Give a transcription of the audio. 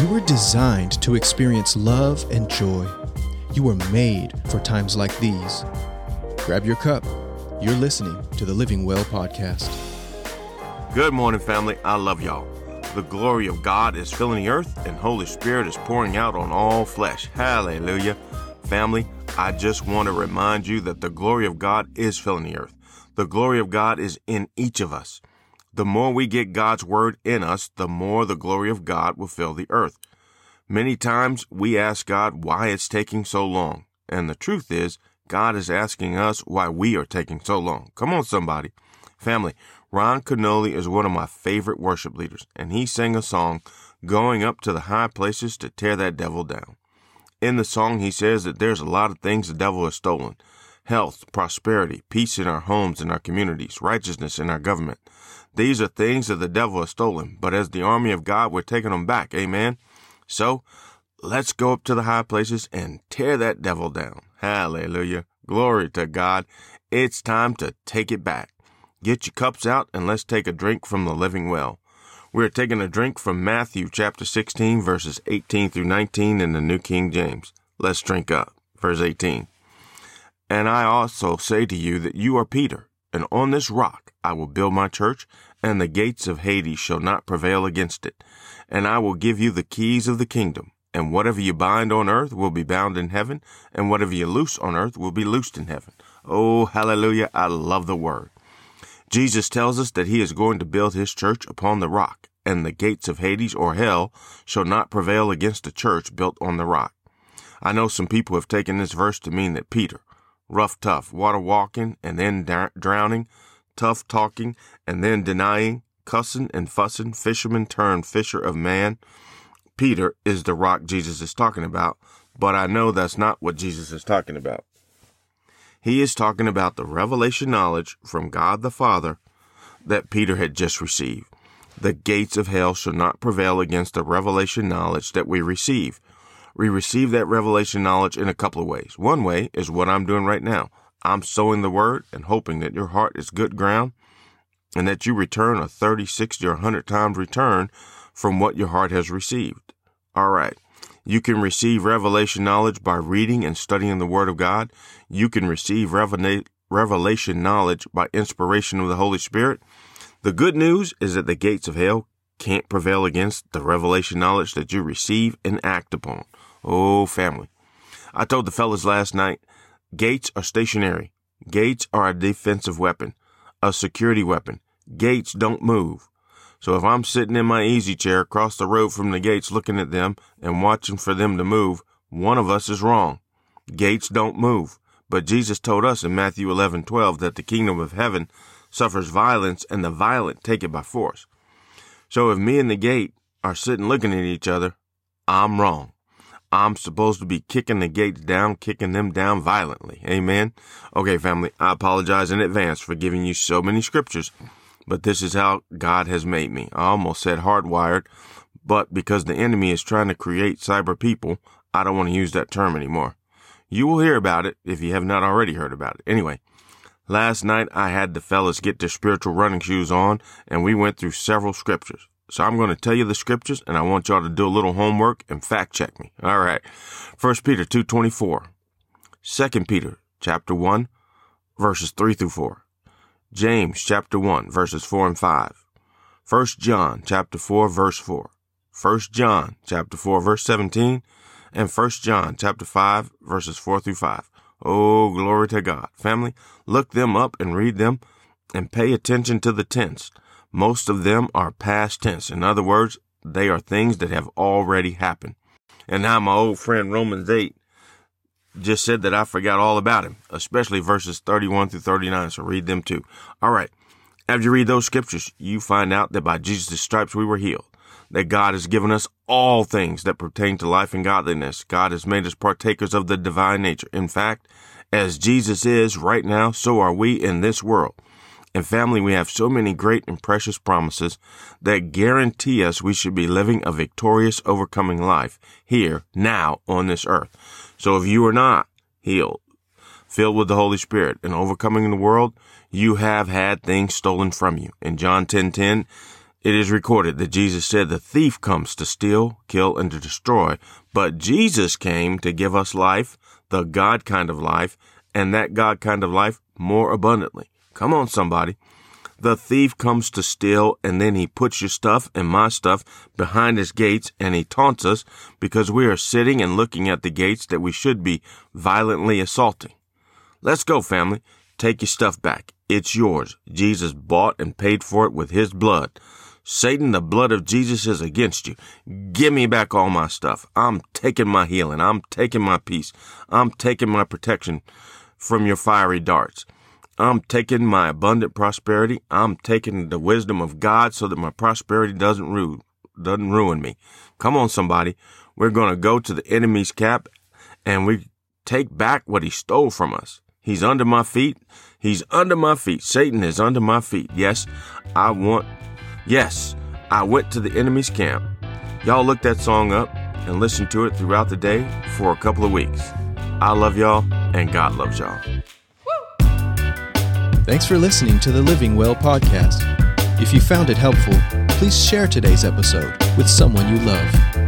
You were designed to experience love and joy. You were made for times like these. Grab your cup. You're listening to the Living Well podcast. Good morning, family. I love y'all. The glory of God is filling the earth, and Holy Spirit is pouring out on all flesh. Hallelujah. Family, I just want to remind you that the glory of God is filling the earth. The glory of God is in each of us. The more we get God's word in us, the more the glory of God will fill the earth. Many times we ask God why it's taking so long. And the truth is, God is asking us why we are taking so long. Come on, somebody. Family, Ron Kenoly is one of my favorite worship leaders, and he sang a song, Going Up to the High Places to Tear That Devil Down. In the song, he says that there's a lot of things the devil has stolen health, prosperity, peace in our homes and our communities, righteousness in our government. These are things that the devil has stolen, but as the army of God, we're taking them back. Amen. So let's go up to the high places and tear that devil down. Hallelujah. Glory to God. It's time to take it back. Get your cups out and let's take a drink from the living well. We're taking a drink from Matthew chapter 16 verses 18 through 19 in the New King James. Let's drink up. Verse 18. And I also say to you that you are Peter, and on this rock I will build my church, and the gates of Hades shall not prevail against it. And I will give you the keys of the kingdom. And whatever you bind on earth will be bound in heaven, and whatever you loose on earth will be loosed in heaven. Oh, hallelujah. I love the word. Jesus tells us that he is going to build his church upon the rock, and the gates of Hades or hell shall not prevail against a church built on the rock. I know some people have taken this verse to mean that Peter, rough, tough, water walking and then drowning, tough talking and then denying, cussing and fussing, fisherman turned fisher of man. Peter is the rock Jesus is talking about, but I know that's not what Jesus is talking about. He is talking about the revelation knowledge from God the Father that Peter had just received. The gates of hell shall not prevail against the revelation knowledge that we receive. We receive that revelation knowledge in a couple of ways. One way is what I'm doing right now. I'm sowing the word and hoping that your heart is good ground and that you return a 30, 60, or 100 times return from what your heart has received. All right. You can receive revelation knowledge by reading and studying the Word of God. You can receive revelation knowledge by inspiration of the Holy Spirit. The good news is that the gates of hell can't prevail against the revelation knowledge that you receive and act upon. Oh, family. I told the fellas last night, gates are stationary. Gates are a defensive weapon, a security weapon. Gates don't move. So if I'm sitting in my easy chair across the road from the gates looking at them and watching for them to move, one of us is wrong. Gates don't move. But Jesus told us in Matthew 11:12 that the kingdom of heaven suffers violence and the violent take it by force. So if me and the gate are sitting looking at each other, I'm wrong. I'm supposed to be kicking the gates down, kicking them down violently. Amen. Okay, family, I apologize in advance for giving you so many scriptures, but this is how God has made me. I almost said hardwired, but because the enemy is trying to create cyber people, I don't want to use that term anymore. You will hear about it if you have not already heard about it. Anyway, last night I had the fellas get their spiritual running shoes on and we went through several scriptures. So I'm going to tell you the scriptures and I want y'all to do a little homework and fact check me. All right. 1 Peter 2:24. 2 Peter chapter 1 verses 3 through 4. James chapter 1 verses 4 and 5. 1 John chapter 4 verse 4. 1 John chapter 4 verse 17 and 1 John chapter 5 verses 4 through 5. Oh, glory to God. Family, look them up and read them and pay attention to the tense. Most of them are past tense. In other words, they are things that have already happened. And now my old friend Romans 8 just said that I forgot all about him, especially verses 31 through 39. So read them too. All right. After you read those scriptures, you find out that by Jesus' stripes we were healed, that God has given us all things that pertain to life and godliness. God has made us partakers of the divine nature. In fact, as Jesus is right now, so are we in this world. And family, we have so many great and precious promises that guarantee us we should be living a victorious, overcoming life here, now, on this earth. So if you are not healed, filled with the Holy Spirit, and overcoming the world, you have had things stolen from you. In John 10:10, 10, 10, It is recorded that Jesus said the thief comes to steal, kill, and to destroy, but Jesus came to give us life, the God kind of life, and that God kind of life more abundantly. Come on, somebody. The thief comes to steal and then he puts your stuff and my stuff behind his gates and he taunts us because we are sitting and looking at the gates that we should be violently assaulting. Let's go, family. Take your stuff back. It's yours. Jesus bought and paid for it with his blood. Satan, the blood of Jesus is against you. Give me back all my stuff. I'm taking my healing. I'm taking my peace. I'm taking my protection from your fiery darts. I'm taking my abundant prosperity. I'm taking the wisdom of God so that my prosperity doesn't ruin, doesn't ruin me. Come on, somebody. We're going to go to the enemy's cap and we take back what he stole from us. He's under my feet. He's under my feet. Satan is under my feet. Yes, I want, yes, I went to the enemy's camp. Y'all look that song up and listen to it throughout the day for a couple of weeks. I love y'all and God loves y'all. Thanks for listening to the Living Well podcast. If you found it helpful, please share today's episode with someone you love.